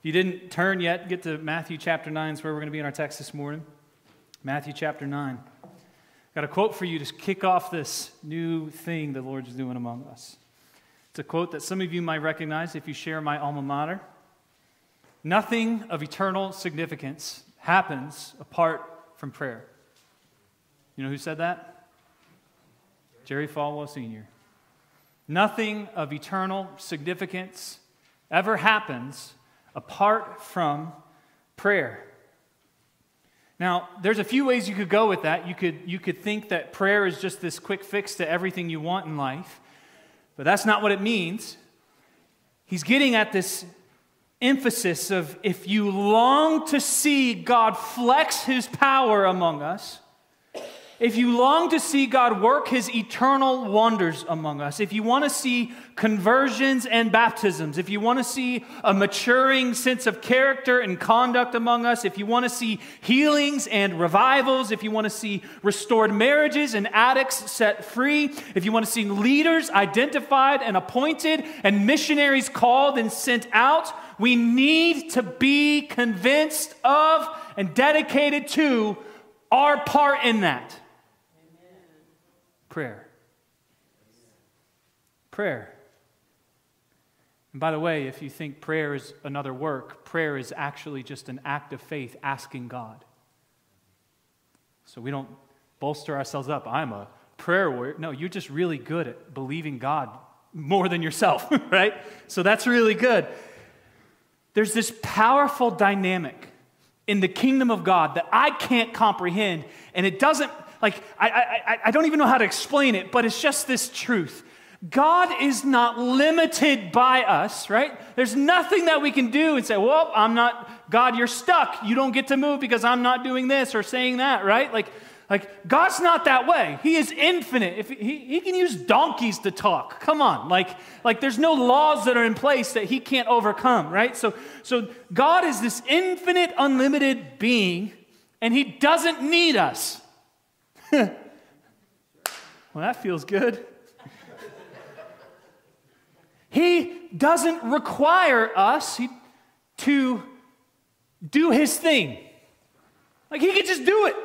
If you didn't turn yet, get to Matthew chapter 9, is where we're going to be in our text this morning. Matthew chapter 9. Got a quote for you to kick off this new thing the Lord's doing among us. It's a quote that some of you might recognize if you share my alma mater. Nothing of eternal significance happens apart from prayer. You know who said that? Jerry Falwell Sr. Nothing of eternal significance ever happens apart from prayer. Now, there's a few ways you could go with that. You could, you could think that prayer is just this quick fix to everything you want in life, but that's not what it means. He's getting at this emphasis of if you long to see God flex his power among us, if you long to see God work his eternal wonders among us, if you want to see conversions and baptisms, if you want to see a maturing sense of character and conduct among us, if you want to see healings and revivals, if you want to see restored marriages and addicts set free, if you want to see leaders identified and appointed and missionaries called and sent out, we need to be convinced of and dedicated to our part in that. Prayer. Prayer. And by the way, if you think prayer is another work, prayer is actually just an act of faith asking God. So we don't bolster ourselves up. I'm a prayer warrior. No, you're just really good at believing God more than yourself, right? So that's really good. There's this powerful dynamic in the kingdom of God that I can't comprehend, and it doesn't like, I, I, I don't even know how to explain it, but it's just this truth. God is not limited by us, right? There's nothing that we can do and say, well, I'm not, God, you're stuck. You don't get to move because I'm not doing this or saying that, right? Like, like God's not that way. He is infinite. If he, he can use donkeys to talk. Come on. Like, like there's no laws that are in place that he can't overcome, right? So, so God is this infinite, unlimited being, and he doesn't need us. well, that feels good. he doesn't require us to do his thing. Like he could just do it,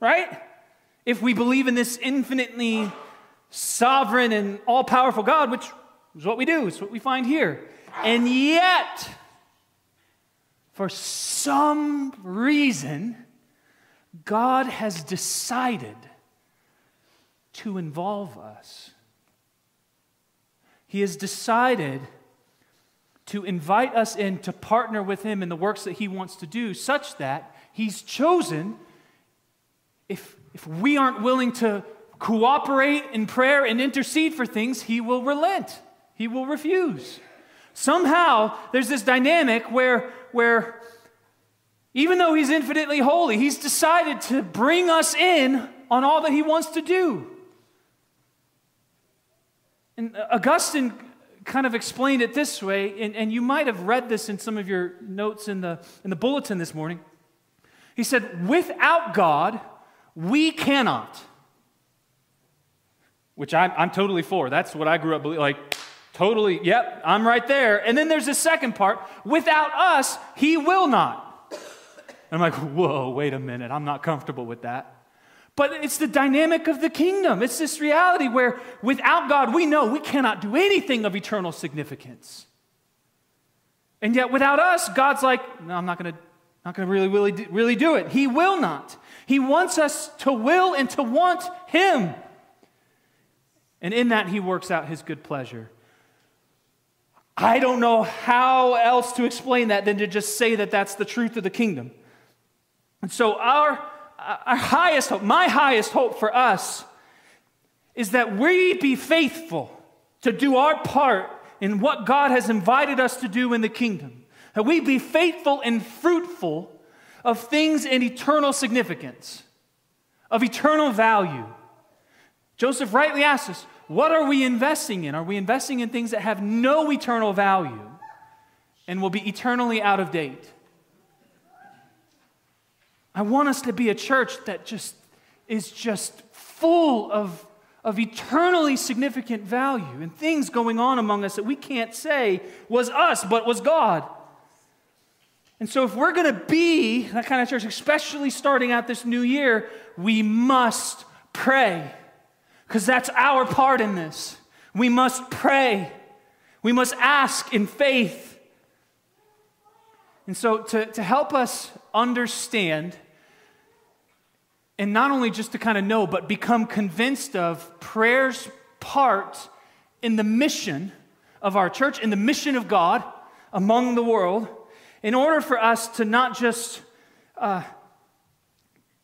right? If we believe in this infinitely sovereign and all powerful God, which is what we do, it's what we find here. And yet, for some reason, God has decided to involve us. He has decided to invite us in to partner with Him in the works that He wants to do, such that He's chosen, if, if we aren't willing to cooperate in prayer and intercede for things, He will relent, He will refuse. Somehow, there's this dynamic where, where even though he's infinitely holy, he's decided to bring us in on all that he wants to do. And uh, Augustine kind of explained it this way, and, and you might have read this in some of your notes in the, in the bulletin this morning. He said, Without God, we cannot. Which I'm, I'm totally for. That's what I grew up believing. Like, totally, yep, I'm right there. And then there's the second part without us, he will not. I'm like, whoa, wait a minute, I'm not comfortable with that. But it's the dynamic of the kingdom. It's this reality where without God, we know we cannot do anything of eternal significance. And yet, without us, God's like, no, I'm not going to. Not going to really, really, really do it. He will not. He wants us to will and to want Him. And in that, He works out His good pleasure. I don't know how else to explain that than to just say that that's the truth of the kingdom. And so, our, our highest hope, my highest hope for us, is that we be faithful to do our part in what God has invited us to do in the kingdom. That we be faithful and fruitful of things in eternal significance, of eternal value. Joseph rightly asks us, what are we investing in? Are we investing in things that have no eternal value and will be eternally out of date? I want us to be a church that just is just full of, of eternally significant value and things going on among us that we can't say was us, but was God. And so, if we're going to be that kind of church, especially starting out this new year, we must pray because that's our part in this. We must pray, we must ask in faith. And so, to, to help us understand, and not only just to kind of know, but become convinced of prayer's part in the mission of our church, in the mission of God among the world, in order for us to not just uh,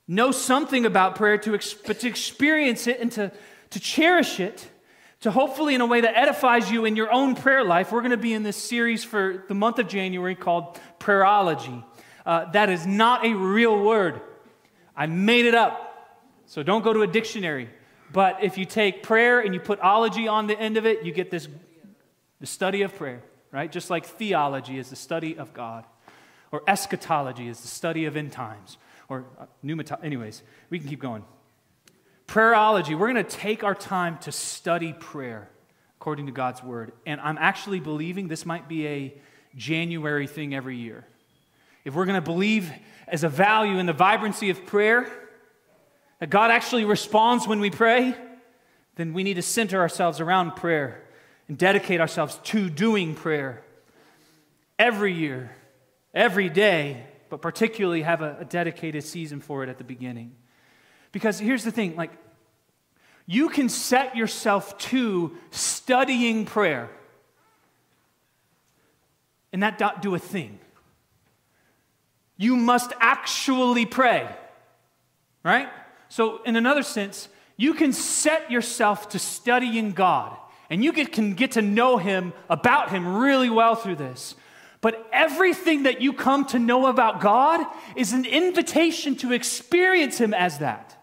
know something about prayer, to ex- but to experience it and to, to cherish it, to hopefully in a way that edifies you in your own prayer life, we're going to be in this series for the month of January called Prayerology. Uh, that is not a real word. I made it up. So don't go to a dictionary. But if you take prayer and you put ology on the end of it, you get this the study of prayer, right? Just like theology is the study of God, or eschatology is the study of end times, or uh, pneumatology. Anyways, we can keep going. Prayerology, we're going to take our time to study prayer according to God's word. And I'm actually believing this might be a January thing every year. If we're going to believe as a value in the vibrancy of prayer, that God actually responds when we pray, then we need to center ourselves around prayer and dedicate ourselves to doing prayer every year, every day, but particularly have a, a dedicated season for it at the beginning. Because here's the thing like, you can set yourself to studying prayer and not do a thing. You must actually pray, right? So, in another sense, you can set yourself to studying God and you can get to know Him, about Him really well through this. But everything that you come to know about God is an invitation to experience Him as that.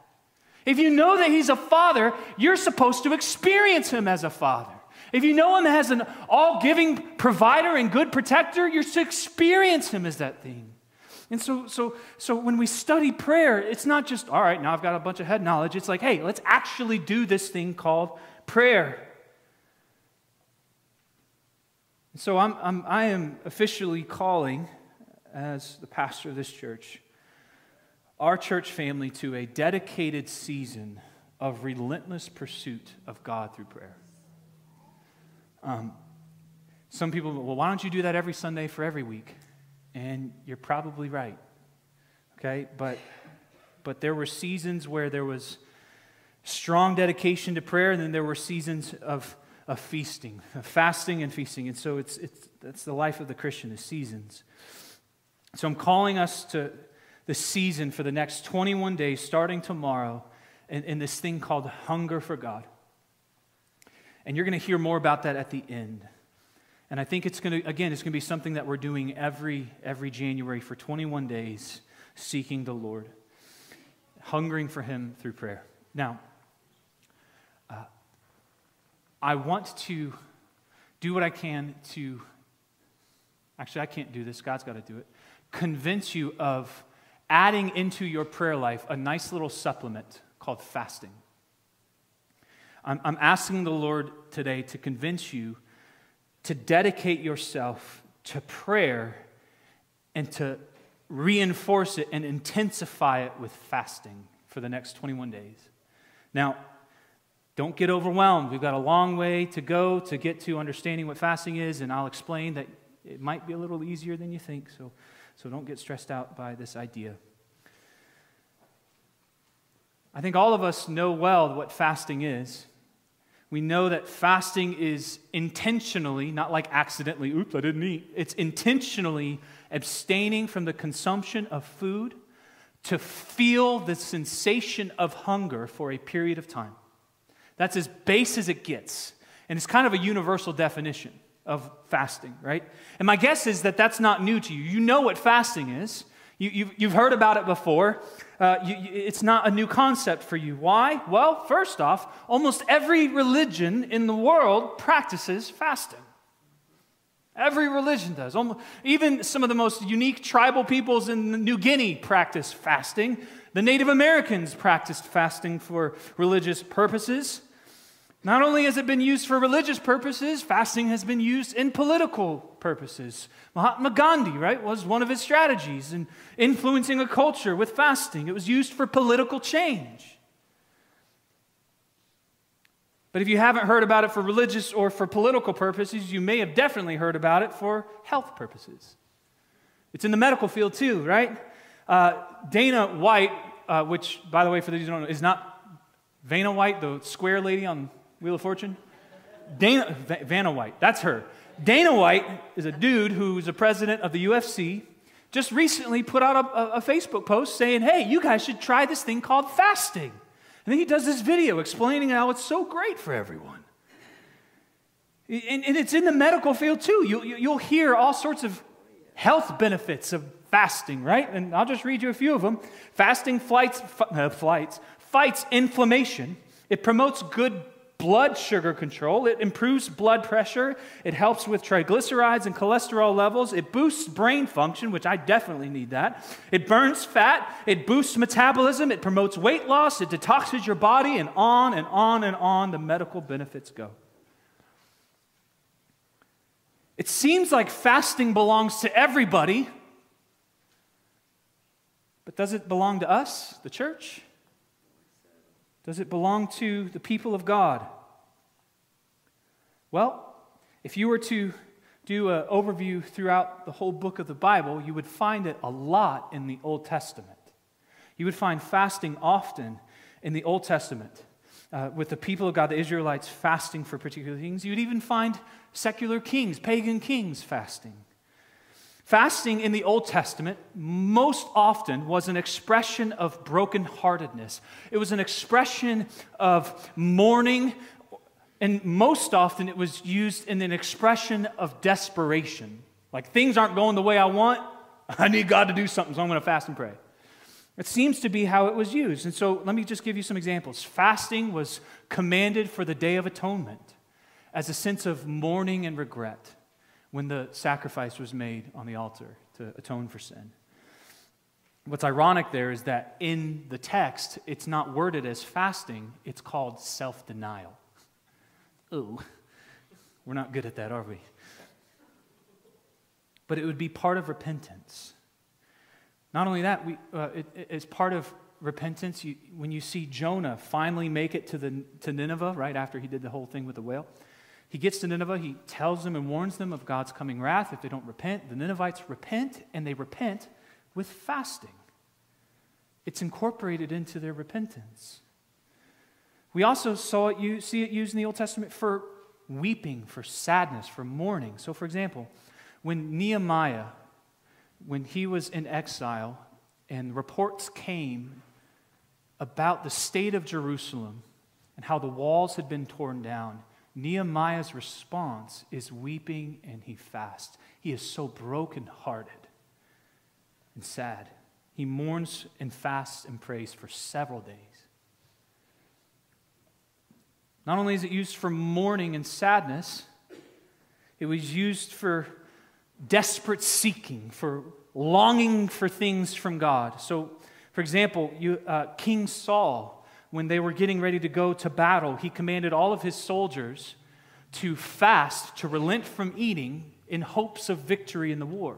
If you know that He's a Father, you're supposed to experience Him as a Father. If you know Him as an all giving provider and good protector, you're to experience Him as that thing. And so, so, so when we study prayer, it's not just, all right, now I've got a bunch of head knowledge. It's like, hey, let's actually do this thing called prayer. So I'm, I'm, I am officially calling, as the pastor of this church, our church family to a dedicated season of relentless pursuit of God through prayer. Um, some people, well, why don't you do that every Sunday for every week? And you're probably right. Okay? But but there were seasons where there was strong dedication to prayer, and then there were seasons of, of feasting, of fasting and feasting. And so it's, it's that's the life of the Christian is seasons. So I'm calling us to the season for the next 21 days, starting tomorrow, in, in this thing called hunger for God. And you're going to hear more about that at the end. And I think it's going to, again, it's going to be something that we're doing every, every January for 21 days, seeking the Lord, hungering for Him through prayer. Now, uh, I want to do what I can to, actually, I can't do this, God's got to do it, convince you of adding into your prayer life a nice little supplement called fasting. I'm, I'm asking the Lord today to convince you to dedicate yourself to prayer and to reinforce it and intensify it with fasting for the next 21 days. Now, don't get overwhelmed. We've got a long way to go to get to understanding what fasting is, and I'll explain that it might be a little easier than you think, so, so don't get stressed out by this idea. I think all of us know well what fasting is we know that fasting is intentionally, not like accidentally, oops, I didn't eat. It's intentionally abstaining from the consumption of food to feel the sensation of hunger for a period of time. That's as base as it gets. And it's kind of a universal definition of fasting, right? And my guess is that that's not new to you. You know what fasting is, you, you've, you've heard about it before. Uh, you, it's not a new concept for you. Why? Well, first off, almost every religion in the world practices fasting. Every religion does. Almost, even some of the most unique tribal peoples in New Guinea practice fasting. The Native Americans practiced fasting for religious purposes. Not only has it been used for religious purposes, fasting has been used in political purposes. Mahatma Gandhi, right, was one of his strategies in influencing a culture with fasting. It was used for political change. But if you haven't heard about it for religious or for political purposes, you may have definitely heard about it for health purposes. It's in the medical field too, right? Uh, Dana White, uh, which, by the way, for those who don't know, is not Vanna White, the square lady on Wheel of Fortune? Dana, Vanna White, that's her. Dana White is a dude who's a president of the UFC. Just recently put out a, a Facebook post saying, hey, you guys should try this thing called fasting. And then he does this video explaining how it's so great for everyone. And, and it's in the medical field too. You, you, you'll hear all sorts of health benefits of fasting, right? And I'll just read you a few of them. Fasting flights, uh, flights, fights inflammation. It promotes good blood sugar control. It improves blood pressure. It helps with triglycerides and cholesterol levels. It boosts brain function, which I definitely need that. It burns fat. It boosts metabolism. It promotes weight loss. It detoxes your body, and on and on and on the medical benefits go. It seems like fasting belongs to everybody, but does it belong to us, the church? Does it belong to the people of God? Well, if you were to do an overview throughout the whole book of the Bible, you would find it a lot in the Old Testament. You would find fasting often in the Old Testament. Uh, with the people of God, the Israelites fasting for particular things. You would even find secular kings, pagan kings fasting. Fasting in the Old Testament most often was an expression of brokenheartedness. It was an expression of mourning, and most often it was used in an expression of desperation. Like things aren't going the way I want, I need God to do something, so I'm going to fast and pray. It seems to be how it was used. And so let me just give you some examples. Fasting was commanded for the Day of Atonement as a sense of mourning and regret when the sacrifice was made on the altar to atone for sin. What's ironic there is that in the text, it's not worded as fasting, it's called self denial. Ooh, we're not good at that, are we? But it would be part of repentance. Not only that, we, uh, it, it's part of repentance. You, when you see Jonah finally make it to, the, to Nineveh, right after he did the whole thing with the whale, he gets to Nineveh, he tells them and warns them of God's coming wrath if they don't repent. The Ninevites repent, and they repent with fasting. It's incorporated into their repentance. We also saw it, see it used in the Old Testament for weeping, for sadness, for mourning. So, for example, when Nehemiah, when he was in exile, and reports came about the state of Jerusalem and how the walls had been torn down, Nehemiah's response is weeping and he fasts. He is so brokenhearted and sad. He mourns and fasts and prays for several days. Not only is it used for mourning and sadness, it was used for desperate seeking, for longing for things from God. So, for example, you, uh, King Saul when they were getting ready to go to battle, he commanded all of his soldiers to fast, to relent from eating in hopes of victory in the war.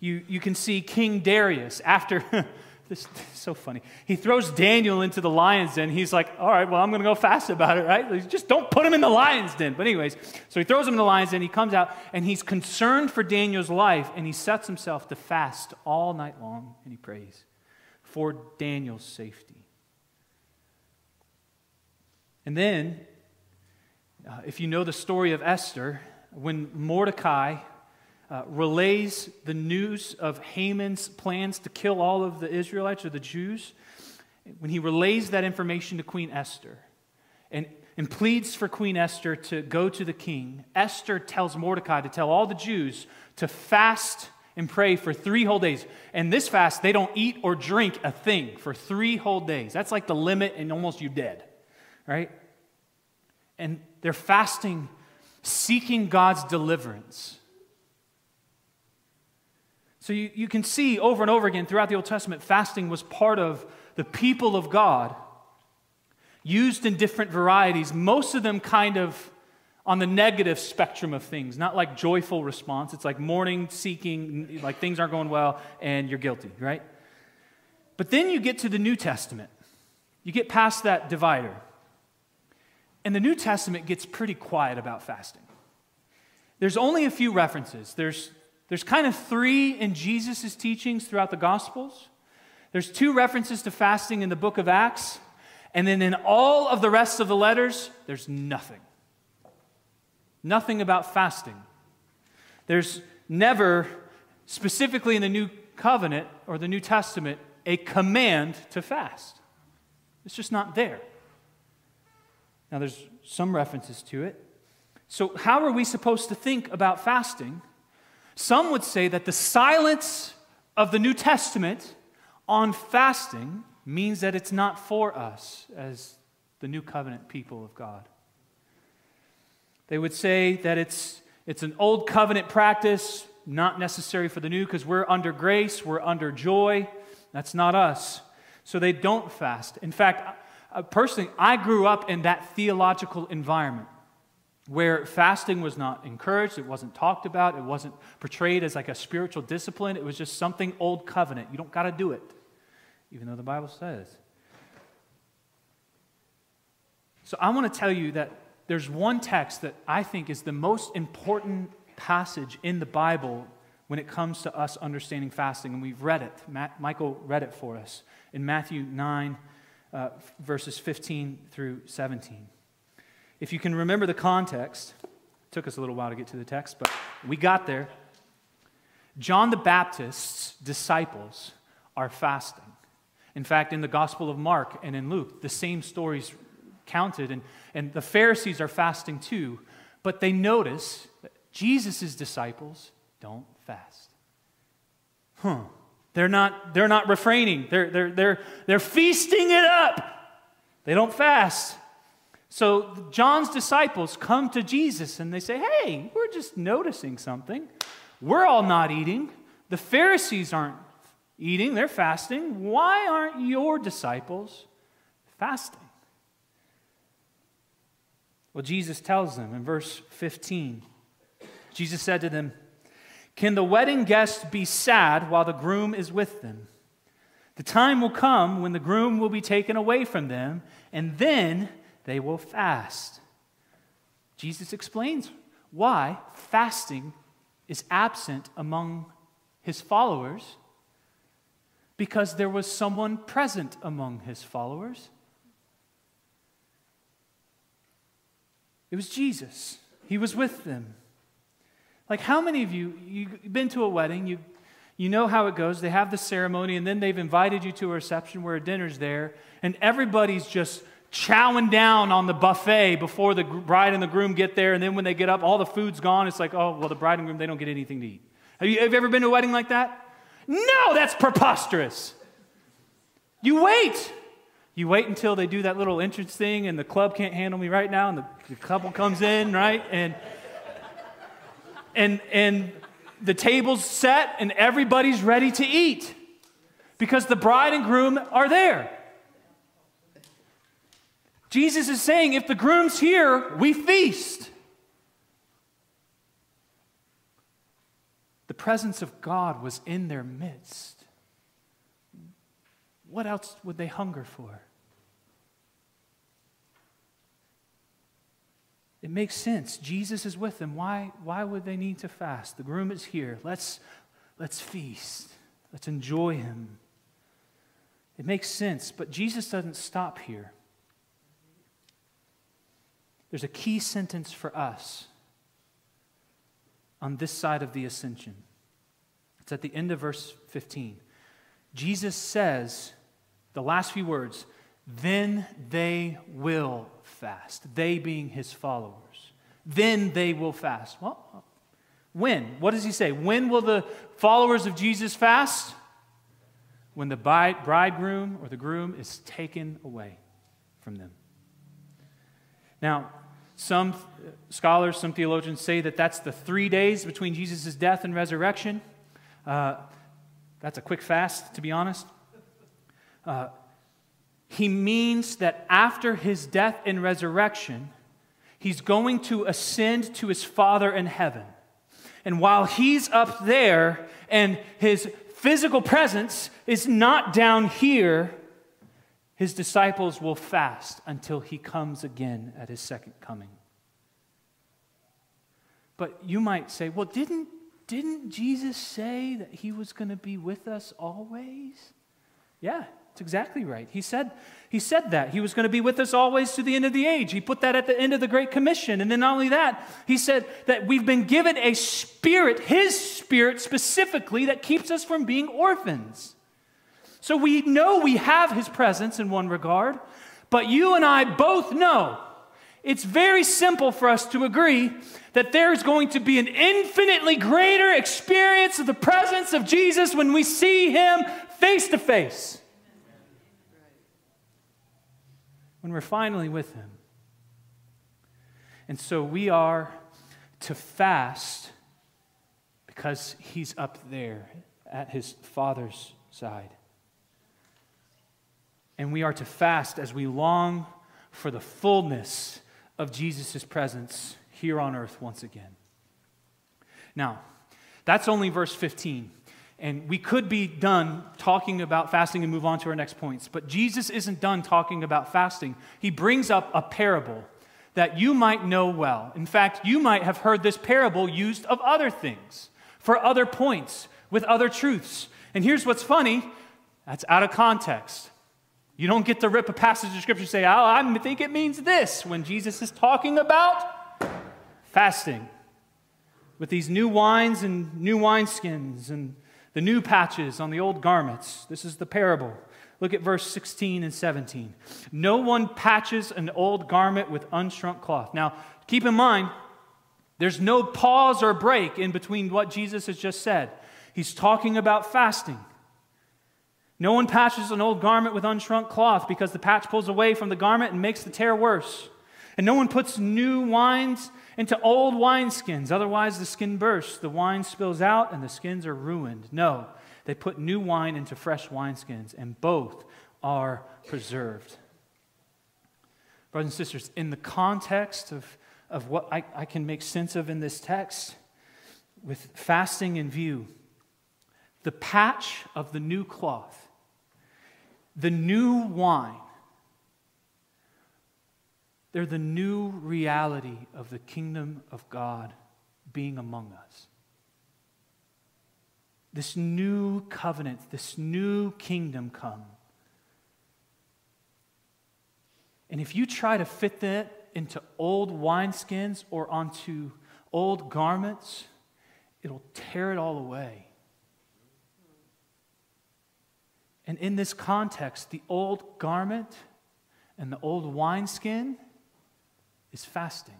You, you can see King Darius after. this, this is so funny. He throws Daniel into the lion's den. He's like, all right, well, I'm going to go fast about it, right? Just don't put him in the lion's den. But, anyways, so he throws him in the lion's den. He comes out and he's concerned for Daniel's life and he sets himself to fast all night long and he prays for Daniel's safety. And then, uh, if you know the story of Esther, when Mordecai uh, relays the news of Haman's plans to kill all of the Israelites or the Jews, when he relays that information to Queen Esther and, and pleads for Queen Esther to go to the king, Esther tells Mordecai to tell all the Jews to fast and pray for three whole days. And this fast, they don't eat or drink a thing for three whole days. That's like the limit, and almost you dead right? And they're fasting, seeking God's deliverance. So you, you can see over and over again throughout the Old Testament, fasting was part of the people of God. used in different varieties, most of them kind of on the negative spectrum of things, not like joyful response. It's like mourning, seeking, like things aren't going well and you're guilty, right? But then you get to the New Testament. You get past that divider. And the New Testament gets pretty quiet about fasting. There's only a few references. There's, there's kind of three in Jesus' teachings throughout the Gospels. There's two references to fasting in the book of Acts. And then in all of the rest of the letters, there's nothing. Nothing about fasting. There's never, specifically in the New Covenant or the New Testament, a command to fast. It's just not there. Now, there's some references to it. So, how are we supposed to think about fasting? Some would say that the silence of the New Testament on fasting means that it's not for us as the new covenant people of God. They would say that it's, it's an old covenant practice, not necessary for the new, because we're under grace, we're under joy. That's not us. So they don't fast. In fact, uh, personally, I grew up in that theological environment where fasting was not encouraged, it wasn't talked about, it wasn't portrayed as like a spiritual discipline. It was just something old covenant. You don't got to do it, even though the Bible says. So I want to tell you that there's one text that I think is the most important passage in the Bible when it comes to us understanding fasting, and we've read it. Matt, Michael read it for us in Matthew 9, uh, verses 15 through 17. If you can remember the context, it took us a little while to get to the text, but we got there. John the Baptist's disciples are fasting. In fact, in the Gospel of Mark and in Luke, the same stories counted, and, and the Pharisees are fasting too, but they notice that Jesus' disciples don't fast. Huh. They're not, they're not refraining, they're, they're, they're, they're feasting it up. They don't fast. So John's disciples come to Jesus and they say, Hey, we're just noticing something. We're all not eating. The Pharisees aren't eating, they're fasting. Why aren't your disciples fasting? Well, Jesus tells them in verse 15 Jesus said to them, Can the wedding guests be sad while the groom is with them? The time will come when the groom will be taken away from them, and then they will fast. Jesus explains why fasting is absent among his followers because there was someone present among his followers. It was Jesus. He was with them. Like, how many of you, you've been to a wedding, you, you know how it goes. They have the ceremony, and then they've invited you to a reception where a dinner's there, and everybody's just chowing down on the buffet before the bride and the groom get there, and then when they get up, all the food's gone. It's like, oh, well, the bride and groom, they don't get anything to eat. Have you, have you ever been to a wedding like that? No, that's preposterous. You wait. You wait until they do that little entrance thing, and the club can't handle me right now, and the, the couple comes in, right? And and and the table's set, and everybody's ready to eat because the bride and groom are there. Jesus is saying, if the groom's here, we feast. The presence of God was in their midst what else would they hunger for? It makes sense. Jesus is with them. Why, why would they need to fast? The groom is here. Let's, let's feast. Let's enjoy him. It makes sense, but Jesus doesn't stop here. There's a key sentence for us on this side of the ascension. It's at the end of verse 15. Jesus says, the last few words, then they will fast. They being his followers. Then they will fast. Well, when? What does he say? When will the followers of Jesus fast? When the bridegroom or the groom is taken away from them. Now, some scholars, some theologians say that that's the three days between Jesus' death and resurrection. Uh, that's a quick fast, to be honest. Uh, he means that after his death and resurrection, he's going to ascend to his Father in heaven. And while he's up there and his physical presence is not down here, his disciples will fast until he comes again at his second coming. But you might say, well, didn't, didn't Jesus say that he was going to be with us always? Yeah, that's exactly right. He said, he said that. He was going to be with us always to the end of the age. He put that at the end of the Great Commission. And then not only that, he said that we've been given a spirit, his spirit specifically, that keeps us from being orphans. So we know we have his presence in one regard, but you and I both know it's very simple for us to agree that there's going to be an infinitely greater experience of the presence of Jesus when we see him face to face. When we're finally with him. And so we are to fast because he's up there at his Father's side. And we are to fast as we long for the fullness of Jesus' presence here on earth once again. Now, that's only verse 15. And we could be done talking about fasting and move on to our next points. But Jesus isn't done talking about fasting. He brings up a parable that you might know well. In fact, you might have heard this parable used of other things, for other points, with other truths. And here's what's funny that's out of context. You don't get to rip a passage of scripture and say, oh, I think it means this when Jesus is talking about fasting with these new wines and new wineskins and the new patches on the old garments. This is the parable. Look at verse 16 and 17. No one patches an old garment with unshrunk cloth. Now, keep in mind, there's no pause or break in between what Jesus has just said. He's talking about fasting. No one patches an old garment with unshrunk cloth because the patch pulls away from the garment and makes the tear worse. And no one puts new wines into old wineskins, otherwise the skin bursts, the wine spills out, and the skins are ruined. No, they put new wine into fresh wineskins, and both are preserved. Brothers and sisters, in the context of, of what I, I can make sense of in this text, with fasting in view, the patch of the new cloth the new wine. They're the new reality of the kingdom of God being among us. This new covenant, this new kingdom come. And if you try to fit that into old wineskins or onto old garments, it'll tear it all away. And in this context, the old garment and the old wineskin is fasting.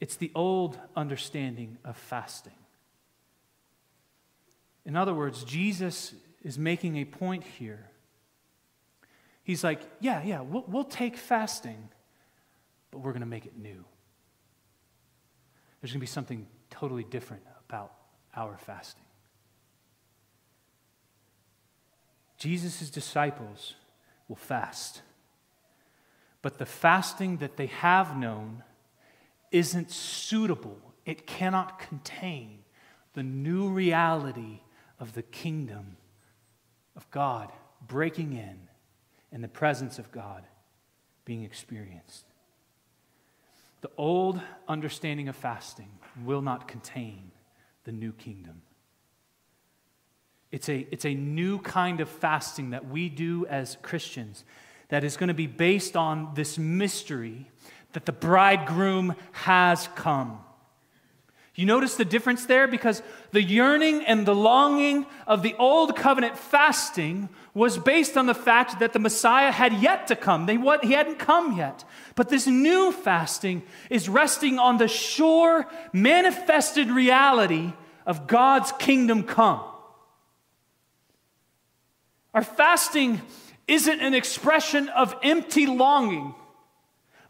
It's the old understanding of fasting. In other words, Jesus is making a point here. He's like, yeah, yeah, we'll, we'll take fasting, but we're going to make it new. There's going to be something totally different about our fasting. Jesus' disciples will fast. But the fasting that they have known isn't suitable, it cannot contain the new reality of the kingdom of God breaking in and the presence of God being experienced. The old understanding of fasting will not contain the new kingdom. It's a, it's a new kind of fasting that we do as Christians that is going to be based on this mystery that the bridegroom has come. You notice the difference there? Because the yearning and the longing of the old covenant fasting was based on the fact that the Messiah had yet to come. They, what, he hadn't come yet. But this new fasting is resting on the sure, manifested reality of God's kingdom come. Our fasting isn't an expression of empty longing.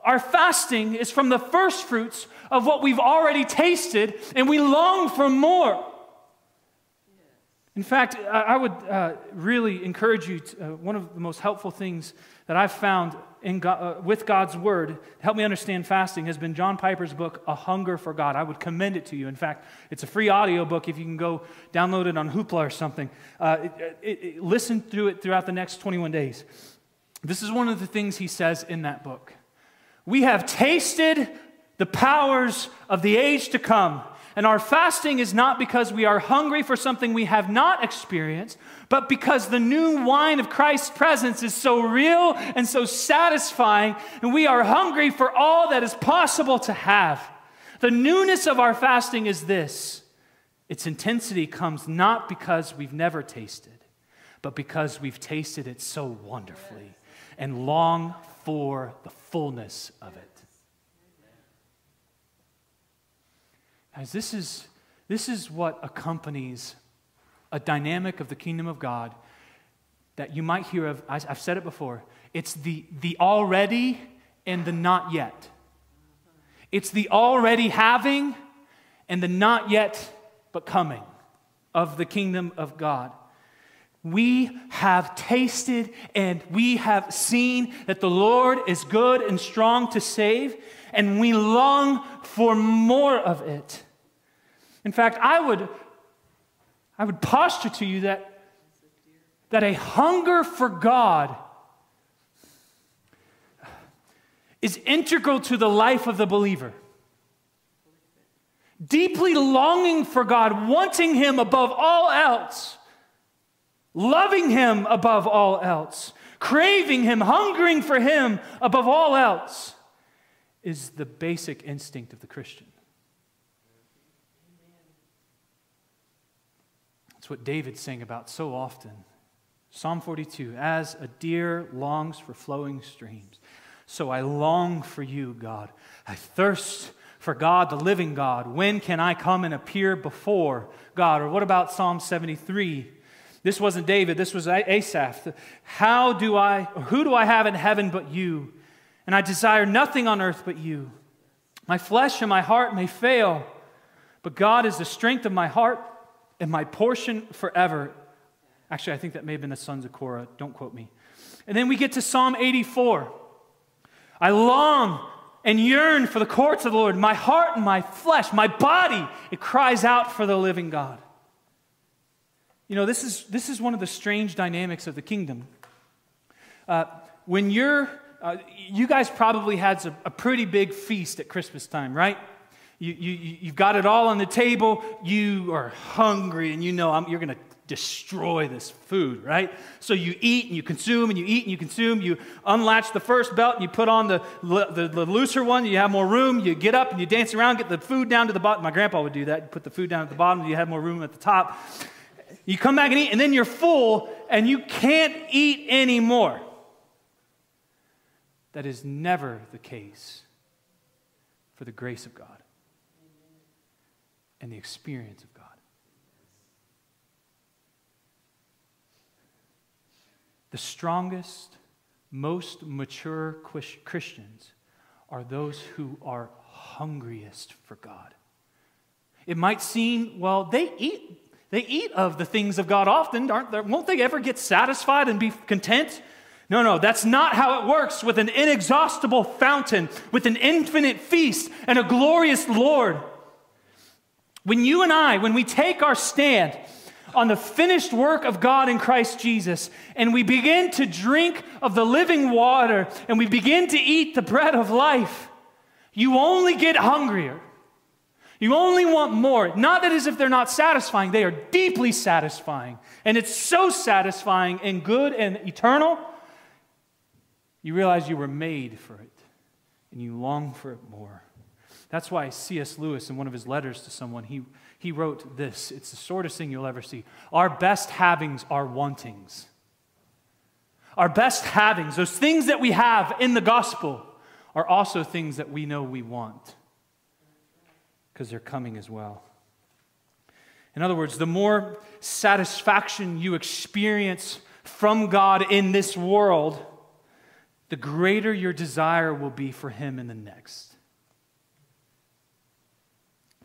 Our fasting is from the first fruits of what we've already tasted, and we long for more. In fact, I would uh, really encourage you to, uh, one of the most helpful things that I've found in God, uh, with God's Word help me understand fasting has been John Piper's book, A Hunger for God. I would commend it to you. In fact, it's a free audio book if you can go download it on Hoopla or something. Uh, it, it, it, listen through it throughout the next 21 days. This is one of the things he says in that book. We have tasted the powers of the age to come and our fasting is not because we are hungry for something we have not experienced, but because the new wine of Christ's presence is so real and so satisfying, and we are hungry for all that is possible to have. The newness of our fasting is this its intensity comes not because we've never tasted, but because we've tasted it so wonderfully and long for the fullness of it. Guys, this is, this is what accompanies a dynamic of the kingdom of God that you might hear of. I've said it before. It's the, the already and the not yet. It's the already having and the not yet but coming of the kingdom of God. We have tasted and we have seen that the Lord is good and strong to save, and we long for more of it. In fact, I would, I would posture to you that, that a hunger for God is integral to the life of the believer. Deeply longing for God, wanting Him above all else, loving Him above all else, craving Him, hungering for Him above all else is the basic instinct of the Christian. It's what David sang about so often. Psalm 42 As a deer longs for flowing streams, so I long for you, God. I thirst for God, the living God. When can I come and appear before God? Or what about Psalm 73? This wasn't David, this was Asaph. How do I, who do I have in heaven but you? And I desire nothing on earth but you. My flesh and my heart may fail, but God is the strength of my heart and my portion forever. Actually, I think that may have been the sons of Korah. Don't quote me. And then we get to Psalm 84. I long and yearn for the courts of the Lord. My heart and my flesh, my body, it cries out for the living God. You know, this is, this is one of the strange dynamics of the kingdom. Uh, when you're uh, you guys probably had a, a, pretty big feast at Christmas time, right? You, you, you've got it all on the table. You are hungry, and you know I'm, you're going to destroy this food, right? So you eat and you consume and you eat and you consume. You unlatch the first belt and you put on the, the, the, looser one. You have more room. You get up and you dance around, get the food down to the bottom. My grandpa would do that. You put the food down at the bottom, you have more room at the top. You come back and eat, and then you're full and you can't eat anymore. That is never the case for the grace of God and the experience of God. The strongest, most mature Christians are those who are hungriest for God. It might seem, well, they eat they eat of the things of God often, aren't they? Won't they ever get satisfied and be content? No, no, that's not how it works with an inexhaustible fountain, with an infinite feast and a glorious Lord. When you and I, when we take our stand on the finished work of God in Christ Jesus, and we begin to drink of the living water, and we begin to eat the bread of life, you only get hungrier. You only want more. Not that as if they're not satisfying, they are deeply satisfying. And it's so satisfying and good and eternal you realize you were made for it and you long for it more. That's why C.S. Lewis, in one of his letters to someone, he, he wrote this. It's the shortest thing you'll ever see. Our best havings are wantings. Our best havings, those things that we have in the gospel, are also things that we know we want because they're coming as well. In other words, the more satisfaction you experience from God in this world, the greater your desire will be for Him in the next.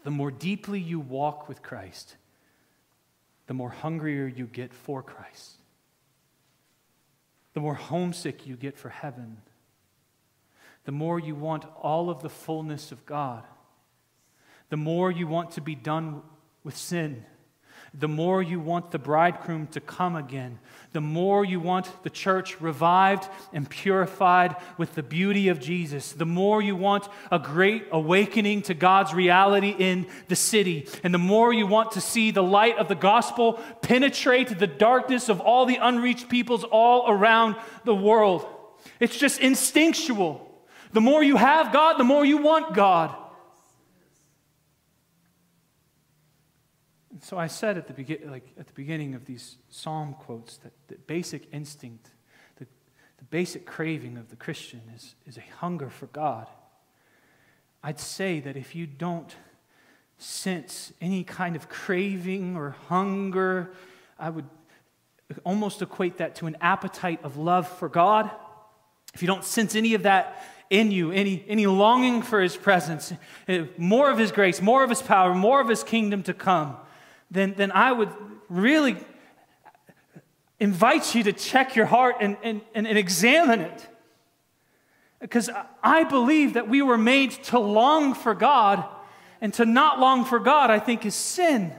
The more deeply you walk with Christ, the more hungrier you get for Christ, the more homesick you get for heaven, the more you want all of the fullness of God, the more you want to be done with sin the more you want the bridegroom to come again, the more you want the church revived and purified with the beauty of Jesus, the more you want a great awakening to God's reality in the city, and the more you want to see the light of the gospel penetrate the darkness of all the unreached peoples all around the world. It's just instinctual. The more you have God, the more you want God. So I said at the, be- like, at the beginning of these psalm quotes that the basic instinct, the, the basic craving of the Christian is, is a hunger for God. I'd say that if you don't sense any kind of craving or hunger, I would almost equate that to an appetite of love for God. If you don't sense any of that in you, any, any longing for His presence, eh, more of His grace, more of His power, more of His kingdom to come, then, then I would really invite you to check your heart and, and, and, and examine it. Because I believe that we were made to long for God, and to not long for God, I think, is sin.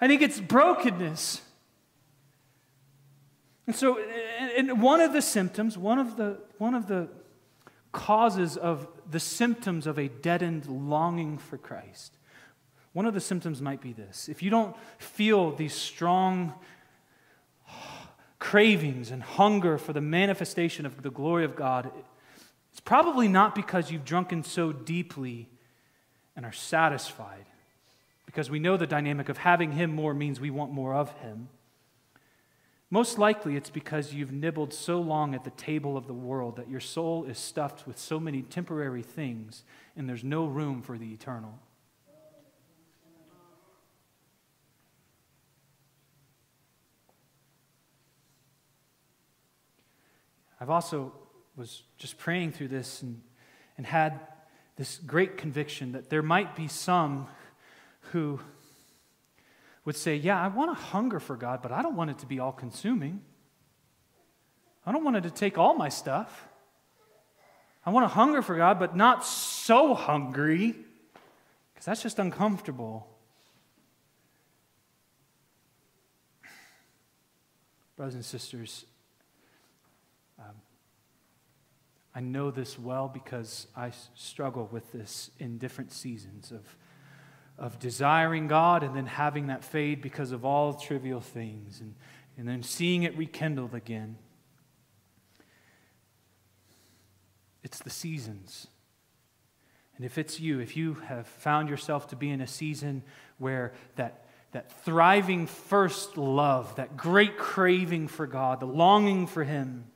I think it's brokenness. And so, and one of the symptoms, one of the, one of the causes of the symptoms of a deadened longing for Christ one of the symptoms might be this. If you don't feel these strong cravings and hunger for the manifestation of the glory of God, it's probably not because you've drunken so deeply and are satisfied. Because we know the dynamic of having Him more means we want more of Him. Most likely, it's because you've nibbled so long at the table of the world that your soul is stuffed with so many temporary things and there's no room for the eternal. I've also was just praying through this and, and had this great conviction that there might be some who would say, Yeah, I want to hunger for God, but I don't want it to be all consuming. I don't want it to take all my stuff. I want to hunger for God, but not so hungry, because that's just uncomfortable. Brothers and sisters, um, I know this well because I struggle with this in different seasons of, of desiring God and then having that fade because of all trivial things and, and then seeing it rekindled again. It's the seasons. And if it's you, if you have found yourself to be in a season where that that thriving first love, that great craving for God, the longing for Him,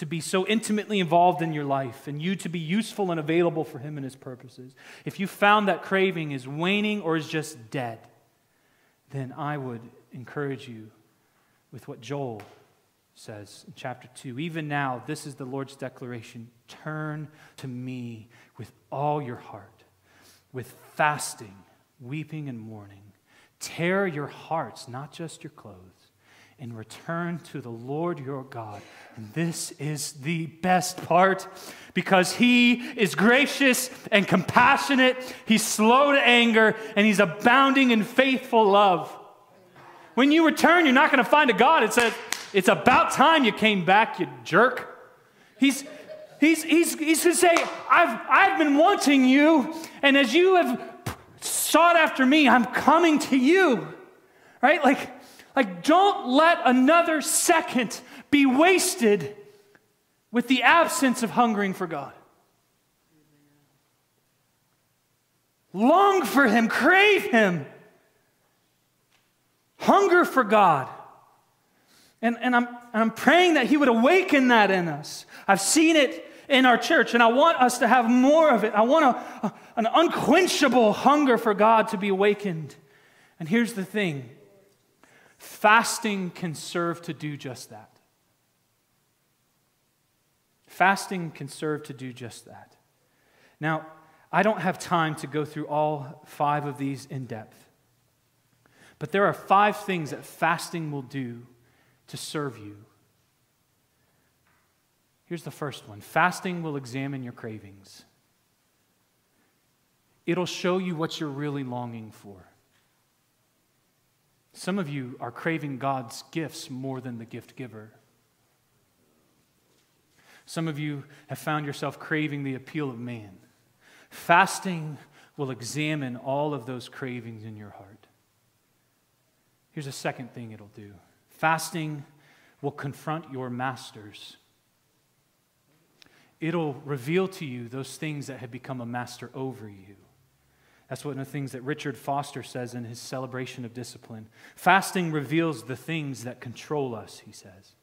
to be so intimately involved in your life and you to be useful and available for Him and His purposes, if you found that craving is waning or is just dead, then I would encourage you with what Joel says in chapter 2. Even now, this is the Lord's declaration turn to me with all your heart, with fasting, weeping, and mourning. Tear your hearts, not just your clothes and return to the Lord your God. And this is the best part because he is gracious and compassionate, he's slow to anger, and he's abounding in faithful love. When you return, you're not going to find a God. It says, It's about time you came back, you jerk. He's, he's, he's, he's going to say, I've, I've been wanting you, and as you have sought after me, I'm coming to you. Right? Like, like, don't let another second be wasted with the absence of hungering for God. Long for Him, crave Him, hunger for God. And, and, I'm, and I'm praying that He would awaken that in us. I've seen it in our church, and I want us to have more of it. I want a, a, an unquenchable hunger for God to be awakened. And here's the thing Fasting can serve to do just that. Fasting can serve to do just that. Now, I don't have time to go through all five of these in depth. But there are five things that fasting will do to serve you. Here's the first one fasting will examine your cravings, it'll show you what you're really longing for. Some of you are craving God's gifts more than the gift giver. Some of you have found yourself craving the appeal of man. Fasting will examine all of those cravings in your heart. Here's a second thing it'll do fasting will confront your masters. It'll reveal to you those things that have become a master over you. That's one of the things that Richard Foster says in his celebration of discipline. Fasting reveals the things that control us, he says.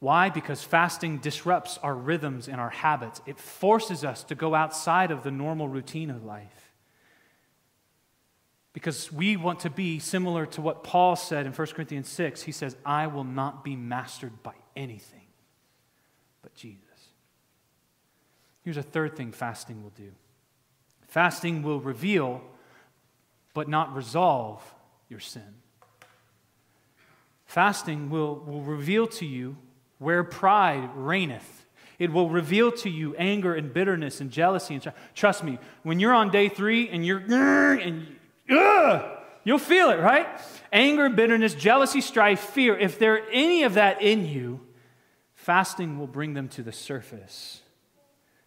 Why? Because fasting disrupts our rhythms and our habits. It forces us to go outside of the normal routine of life. Because we want to be similar to what Paul said in 1 Corinthians 6. He says, I will not be mastered by anything but Jesus. Here's a third thing fasting will do fasting will reveal, but not resolve, your sin. Fasting will, will reveal to you where pride reigneth. It will reveal to you anger and bitterness and jealousy. And trust me, when you're on day three and you're and you'll feel it, right? Anger, bitterness, jealousy, strife, fear. If there are any of that in you, fasting will bring them to the surface.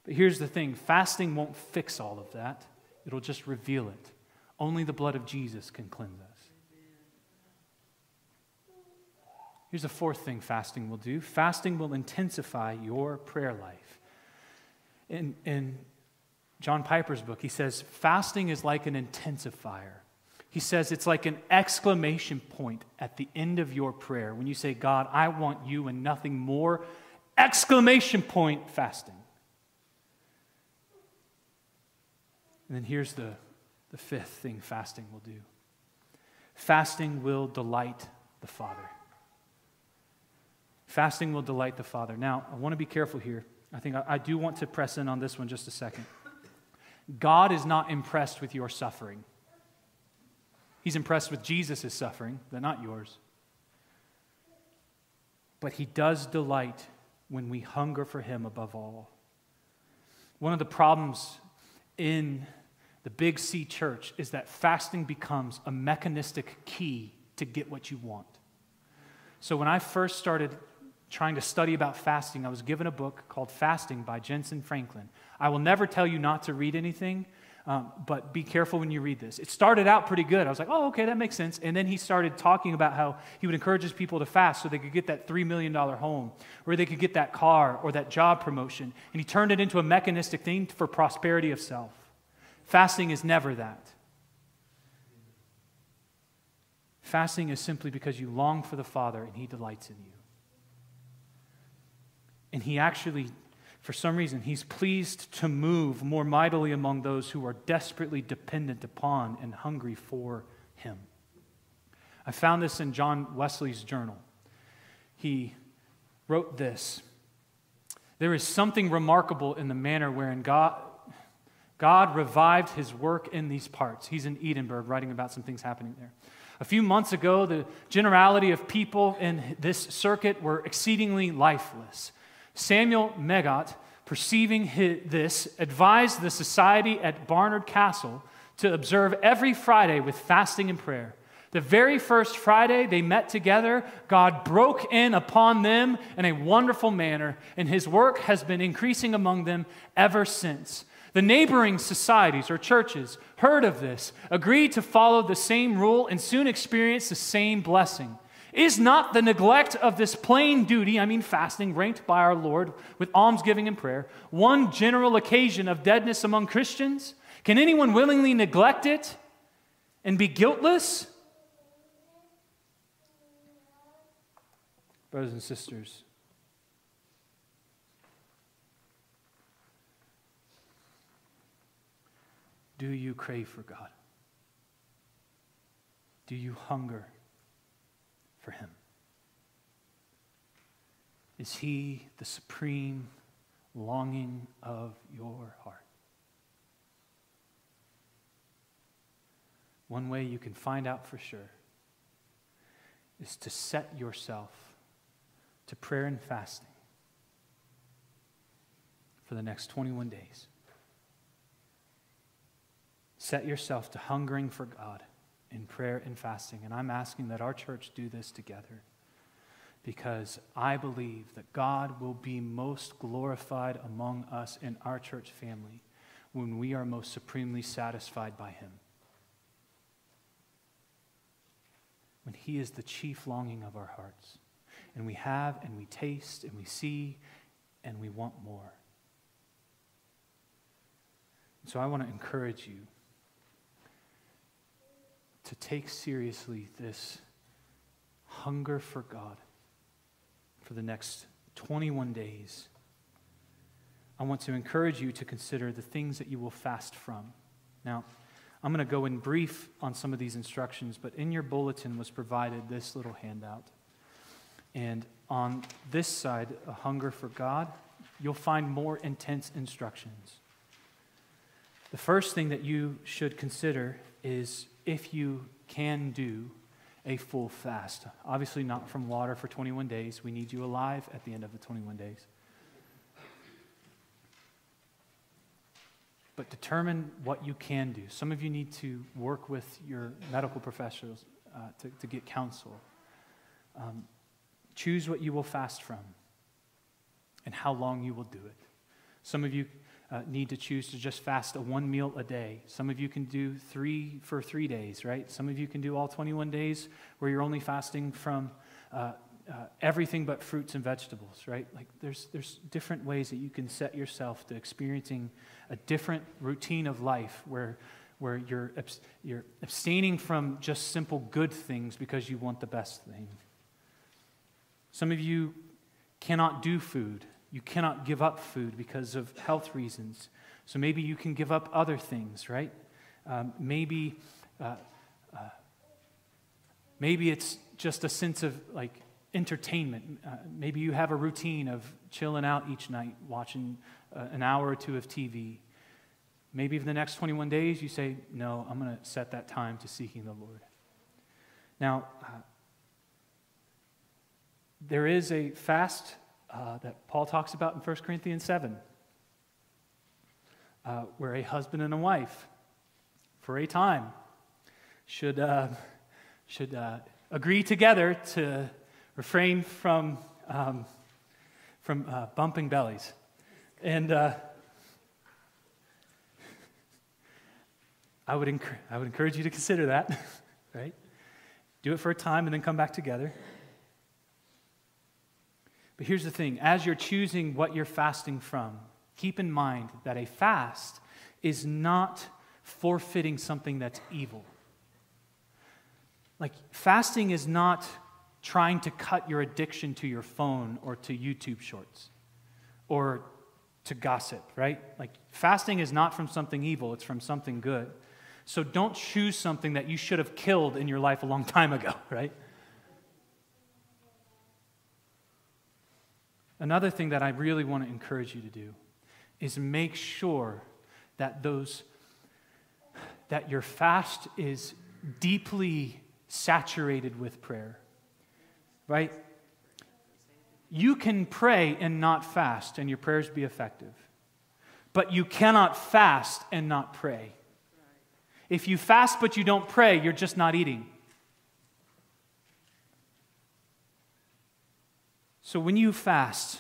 But here's the thing fasting won't fix all of that, it'll just reveal it. Only the blood of Jesus can cleanse us. Here's the fourth thing fasting will do fasting will intensify your prayer life. In, in John Piper's book, he says, fasting is like an intensifier. He says it's like an exclamation point at the end of your prayer when you say, God, I want you and nothing more. Exclamation point fasting. And then here's the, the fifth thing fasting will do fasting will delight the Father. Fasting will delight the Father. Now, I want to be careful here. I think I, I do want to press in on this one just a second. God is not impressed with your suffering. He's impressed with Jesus' suffering, but not yours. But he does delight when we hunger for him above all. One of the problems in the Big C church is that fasting becomes a mechanistic key to get what you want. So when I first started trying to study about fasting, I was given a book called Fasting by Jentezen Franklin. I will never tell you not to read anything, um, but be careful when you read this. It started out pretty good. I was like, oh, okay, that makes sense. And then he started talking about how he would encourage his people to fast so they could get that $3 million home, or they could get that car or that job promotion. And he turned it into a mechanistic thing for prosperity of self. Fasting is never that. Fasting is simply because you long for the Father and he delights in you. And he actually, for some reason, he's pleased to move more mightily among those who are desperately dependent upon and hungry for him. I found this in John Wesley's journal. He wrote this There is something remarkable in the manner wherein God, God revived his work in these parts. He's in Edinburgh writing about some things happening there. A few months ago, the generality of people in this circuit were exceedingly lifeless. Samuel Meggot, perceiving his, this, advised the society at Barnard Castle to observe every Friday with fasting and prayer. The very first Friday they met together, God broke in upon them in a wonderful manner, and his work has been increasing among them ever since. The neighboring societies or churches heard of this, agreed to follow the same rule, and soon experienced the same blessing. Is not the neglect of this plain duty, I mean fasting, ranked by our Lord with almsgiving and prayer, one general occasion of deadness among Christians? Can anyone willingly neglect it and be guiltless? Brothers and sisters, do you crave for God? Do you hunger for Him? Is He the supreme longing of your heart? one way you can find out for sure is to set yourself to prayer and fasting for the next 21 days. Set yourself to hungering for God in prayer and fasting. And I'm asking that our church do this together because I believe that God will be most glorified among us in our church family when we are most supremely satisfied by Him. When He is the chief longing of our hearts. And we have and we taste and we see and we want more. So I want to encourage you to take seriously this hunger for God for the next 21 days. I want to encourage you to consider the things that you will fast from. Now, I'm going to go in brief on some of these instructions, but in your bulletin was provided this little handout. And on this side, a hunger for God, you'll find more intense instructions. The first thing that you should consider is if you can do a full fast. Obviously, not from water for 21 days. We need you alive at the end of the 21 days. But determine what you can do. Some of you need to work with your medical professionals uh, to, to, get counsel. Um, choose what you will fast from and how long you will do it. Some of you uh, need to choose to just fast a one meal a day. Some of you can do three for three days, right? Some of you can do all 21 days where you're only fasting from uh, uh, everything but fruits and vegetables, right? Like there's, there's different ways that you can set yourself to experiencing a different routine of life where, where you're, you're abstaining from just simple good things because you want the best thing. Some of you cannot do food you cannot give up food because of health reasons. So maybe you can give up other things, right? Um, maybe, uh, uh, maybe it's just a sense of like entertainment. Uh, maybe you have a routine of chilling out each night, watching uh, an hour or two of TV. Maybe for the next 21 days, you say, No, I'm going to set that time to seeking the Lord. Now, uh, there is a fast uh, that Paul talks about in 1 Corinthians 7, uh, where a husband and a wife, for a time, should, uh, should uh, agree together to refrain from, um, from uh, bumping bellies. And uh, I, would enc- I would encourage you to consider that, right? Do it for a time and then come back together. But here's the thing as you're choosing what you're fasting from, keep in mind that a fast is not forfeiting something that's evil. Like, fasting is not trying to cut your addiction to your phone or to YouTube shorts or to gossip, right? Like, fasting is not from something evil, it's from something good. So don't choose something that you should have killed in your life a long time ago, right? Another thing that I really want to encourage you to do is make sure that those that your fast is deeply saturated with prayer. Right? You can pray and not fast and your prayers be effective. But you cannot fast and not pray. If you fast but you don't pray, you're just not eating. So when you fast,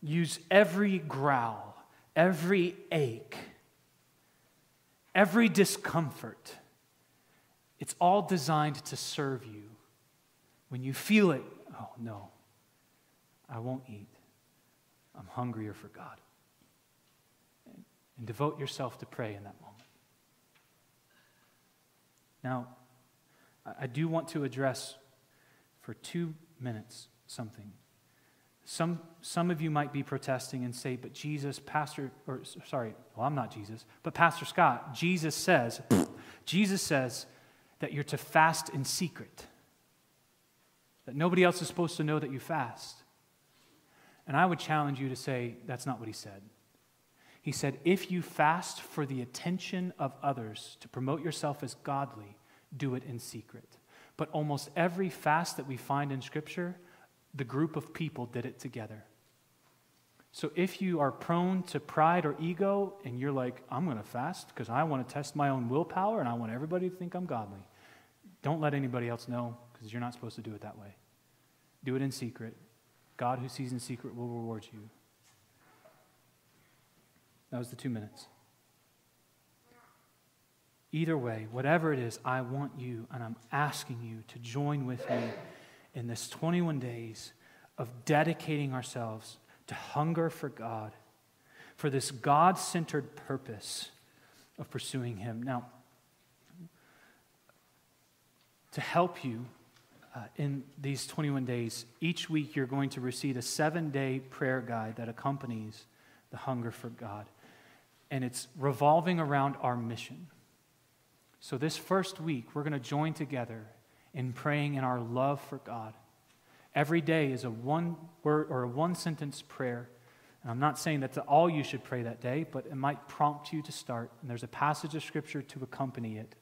use every growl, every ache, every discomfort. It's all designed to serve you. When you feel it, oh no, I won't eat. I'm hungrier for God. And, devote yourself to pray in that moment. Now, I do want to address for two minutes something. Some, some of you might be protesting and say, but Jesus, Pastor, or sorry, well, I'm not Jesus, but Pastor Scott, Jesus says, Jesus says that you're to fast in secret, that nobody else is supposed to know that you fast. And I would challenge you to say, that's not what he said. He said, If you fast for the attention of others to promote yourself as godly, do it in secret. But almost every fast that we find in Scripture, the group of people did it together. So if you are prone to pride or ego and you're like, I'm going to fast because I want to test my own willpower and I want everybody to think I'm godly, don't let anybody else know because you're not supposed to do it that way. Do it in secret. God who sees in secret will reward you. That was the two minutes. Either way, whatever it is, I want you and I'm asking you to join with me in this 21 days of dedicating ourselves to hunger for God, for this God centered purpose of pursuing Him. Now, to help you uh, in these 21 days, each week you're going to receive a seven day prayer guide that accompanies the hunger for God. And it's revolving around our mission. So, this first week, we're going to join together in praying in our love for God. Every day is a one word or a one sentence prayer. And I'm not saying that's all you should pray that day, but it might prompt you to start. And there's a passage of scripture to accompany it.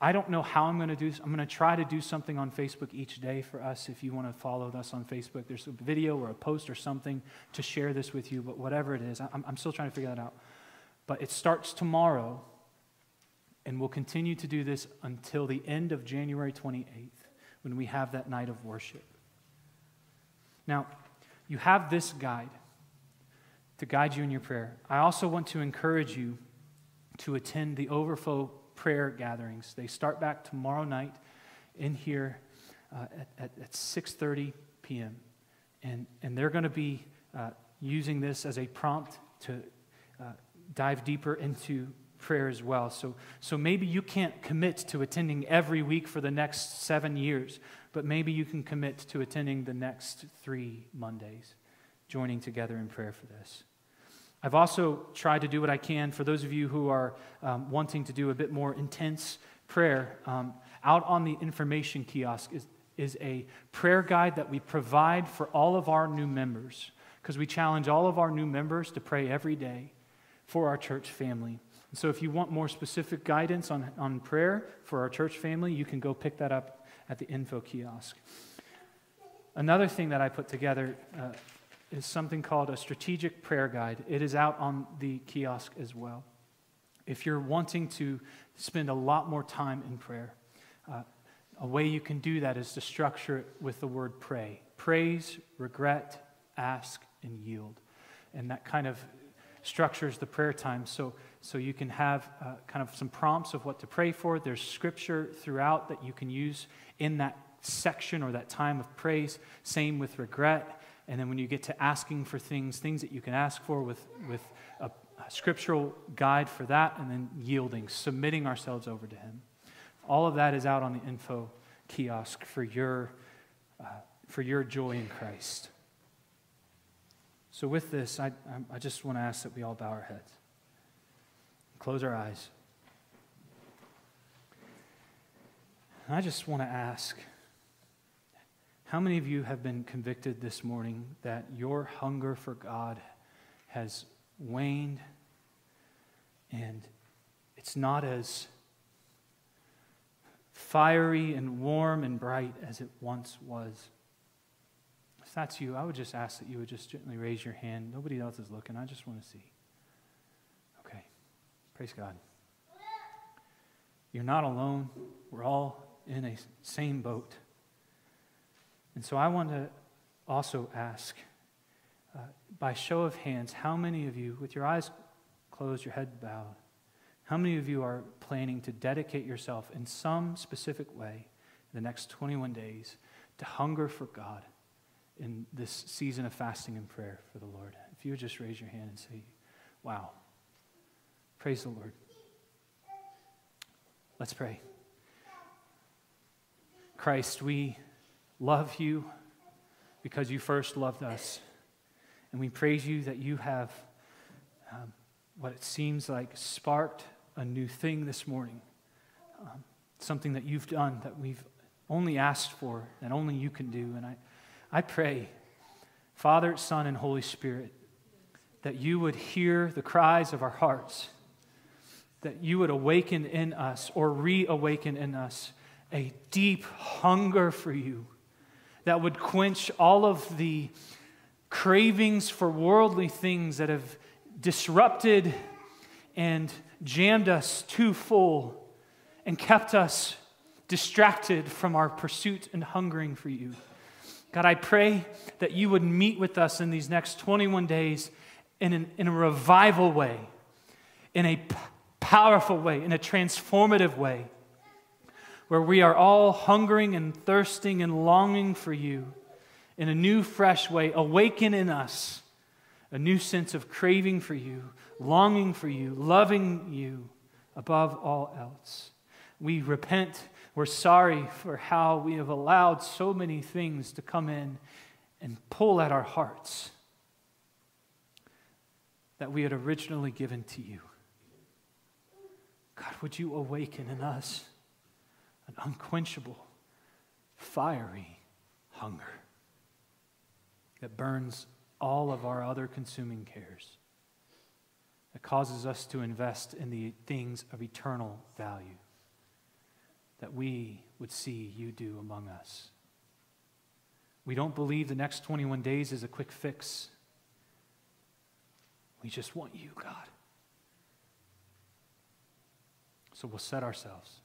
I don't know how I'm going to do this. I'm going to try to do something on Facebook each day for us. If you want to follow us on Facebook, there's a video or a post or something to share this with you. But whatever it is, I'm, I'm still trying to figure that out. But it starts tomorrow, and we'll continue to do this until the end of January 28th when we have that night of worship. Now, you have this guide to guide you in your prayer. I also want to encourage you to attend the overflow prayer gatherings. They start back tomorrow night in here uh, at, at, at 6.30 p.m. And, and they're going to be uh, using this as a prompt to uh, dive deeper into prayer as well. So, so maybe you can't commit to attending every week for the next seven years, but maybe you can commit to attending the next three Mondays, joining together in prayer for this. I've also tried to do what I can for those of you who are um, wanting to do a bit more intense prayer. Um, out on the information kiosk is, is a prayer guide that we provide for all of our new members because we challenge all of our new members to pray every day for our church family. And so if you want more specific guidance on, on prayer for our church family, you can go pick that up at the info kiosk. Another thing that I put together uh, is something called a strategic prayer guide. It is out on the kiosk as well. If you're wanting to spend a lot more time in prayer, uh, a way you can do that is to structure it with the word pray praise, regret, ask, and yield. And that kind of structures the prayer time so, so you can have uh, kind of some prompts of what to pray for. There's scripture throughout that you can use in that section or that time of praise. Same with regret. And then when you get to asking for things, things that you can ask for with, with a, a scriptural guide for that, and then yielding, submitting ourselves over to Him. All of that is out on the info kiosk for your, uh, for your joy in Christ. So, with this, I, I just want to ask that we all bow our heads, close our eyes. And I just want to ask how many of you have been convicted this morning that your hunger for God has waned and it's not as fiery and warm and bright as it once was? If that's you, I would just ask that you would just gently raise your hand. Nobody else is looking. I just want to see. Praise God. You're not alone. We're all in a same boat. And so I want to also ask, uh, by show of hands, how many of you, with your eyes closed, your head bowed, how many of you are planning to dedicate yourself in some specific way in the next 21 days to hunger for God in this season of fasting and prayer for the Lord? If you would just raise your hand and say, Wow, praise the Lord. Let's pray. Christ, we love you because you first loved us. And we praise you that you have um, what it seems like sparked a new thing this morning. Um, something that you've done that we've only asked for, that only you can do. And I, I pray, Father, Son, and Holy Spirit, that you would hear the cries of our hearts, that you would awaken in us or reawaken in us a deep hunger for you that would quench all of the cravings for worldly things that have disrupted and jammed us too full and kept us distracted from our pursuit and hungering for you. God, I pray that you would meet with us in these next 21 days in, an, in a revival way, in a powerful way, in a transformative way, where we are all hungering and thirsting and longing for you in a new, fresh way. Awaken in us a new sense of craving for you, longing for you, loving you above all else. We repent. We're sorry for how we have allowed so many things to come in and pull at our hearts that we had originally given to you. God, would you awaken in us an unquenchable, fiery hunger that burns all of our other consuming cares, that causes us to invest in the things of eternal value, that we would see you do among us. We don't believe the next 21 days is a quick fix. We just want you, God. So we'll set ourselves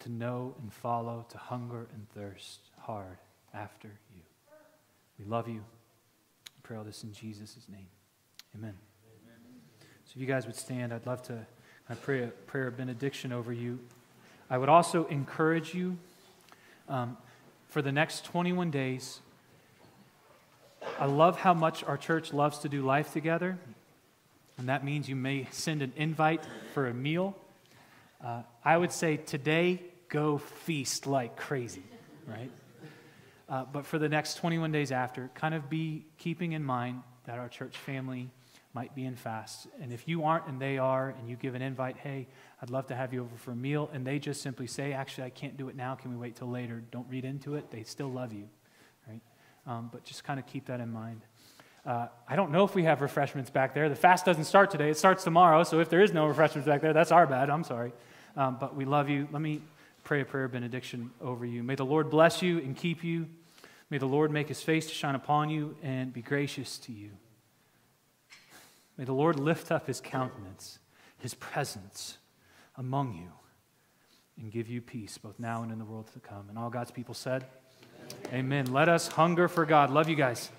to know and follow, to hunger and thirst hard after you. We love you. I pray all this in Jesus' name. Amen. Amen. So if you guys would stand, I'd love to I pray a prayer of benediction over you. I would also encourage you um, for the next 21 days I love how much our church loves to do life together. And that means you may send an invite for a meal. Uh, I would say today, go feast like crazy, right? Uh, but for the next 21 days after, kind of be keeping in mind that our church family might be in fast. And if you aren't and they are, and you give an invite, hey, I'd love to have you over for a meal, and they just simply say, actually, I can't do it now. Can we wait till later? Don't read into it. They still love you um, but just kind of keep that in mind. Uh, I don't know if we have refreshments back there. The fast doesn't start today, it starts tomorrow. So if there is no refreshments back there, that's our bad. I'm sorry. Um, but we love you. Let me pray a prayer of benediction over you. May the Lord bless you and keep you. May the Lord make his face to shine upon you and be gracious to you. May the Lord lift up his countenance, his presence among you, and give you peace both now and in the world to come. And all God's people said, Amen. Let us hunger for God. Love you guys.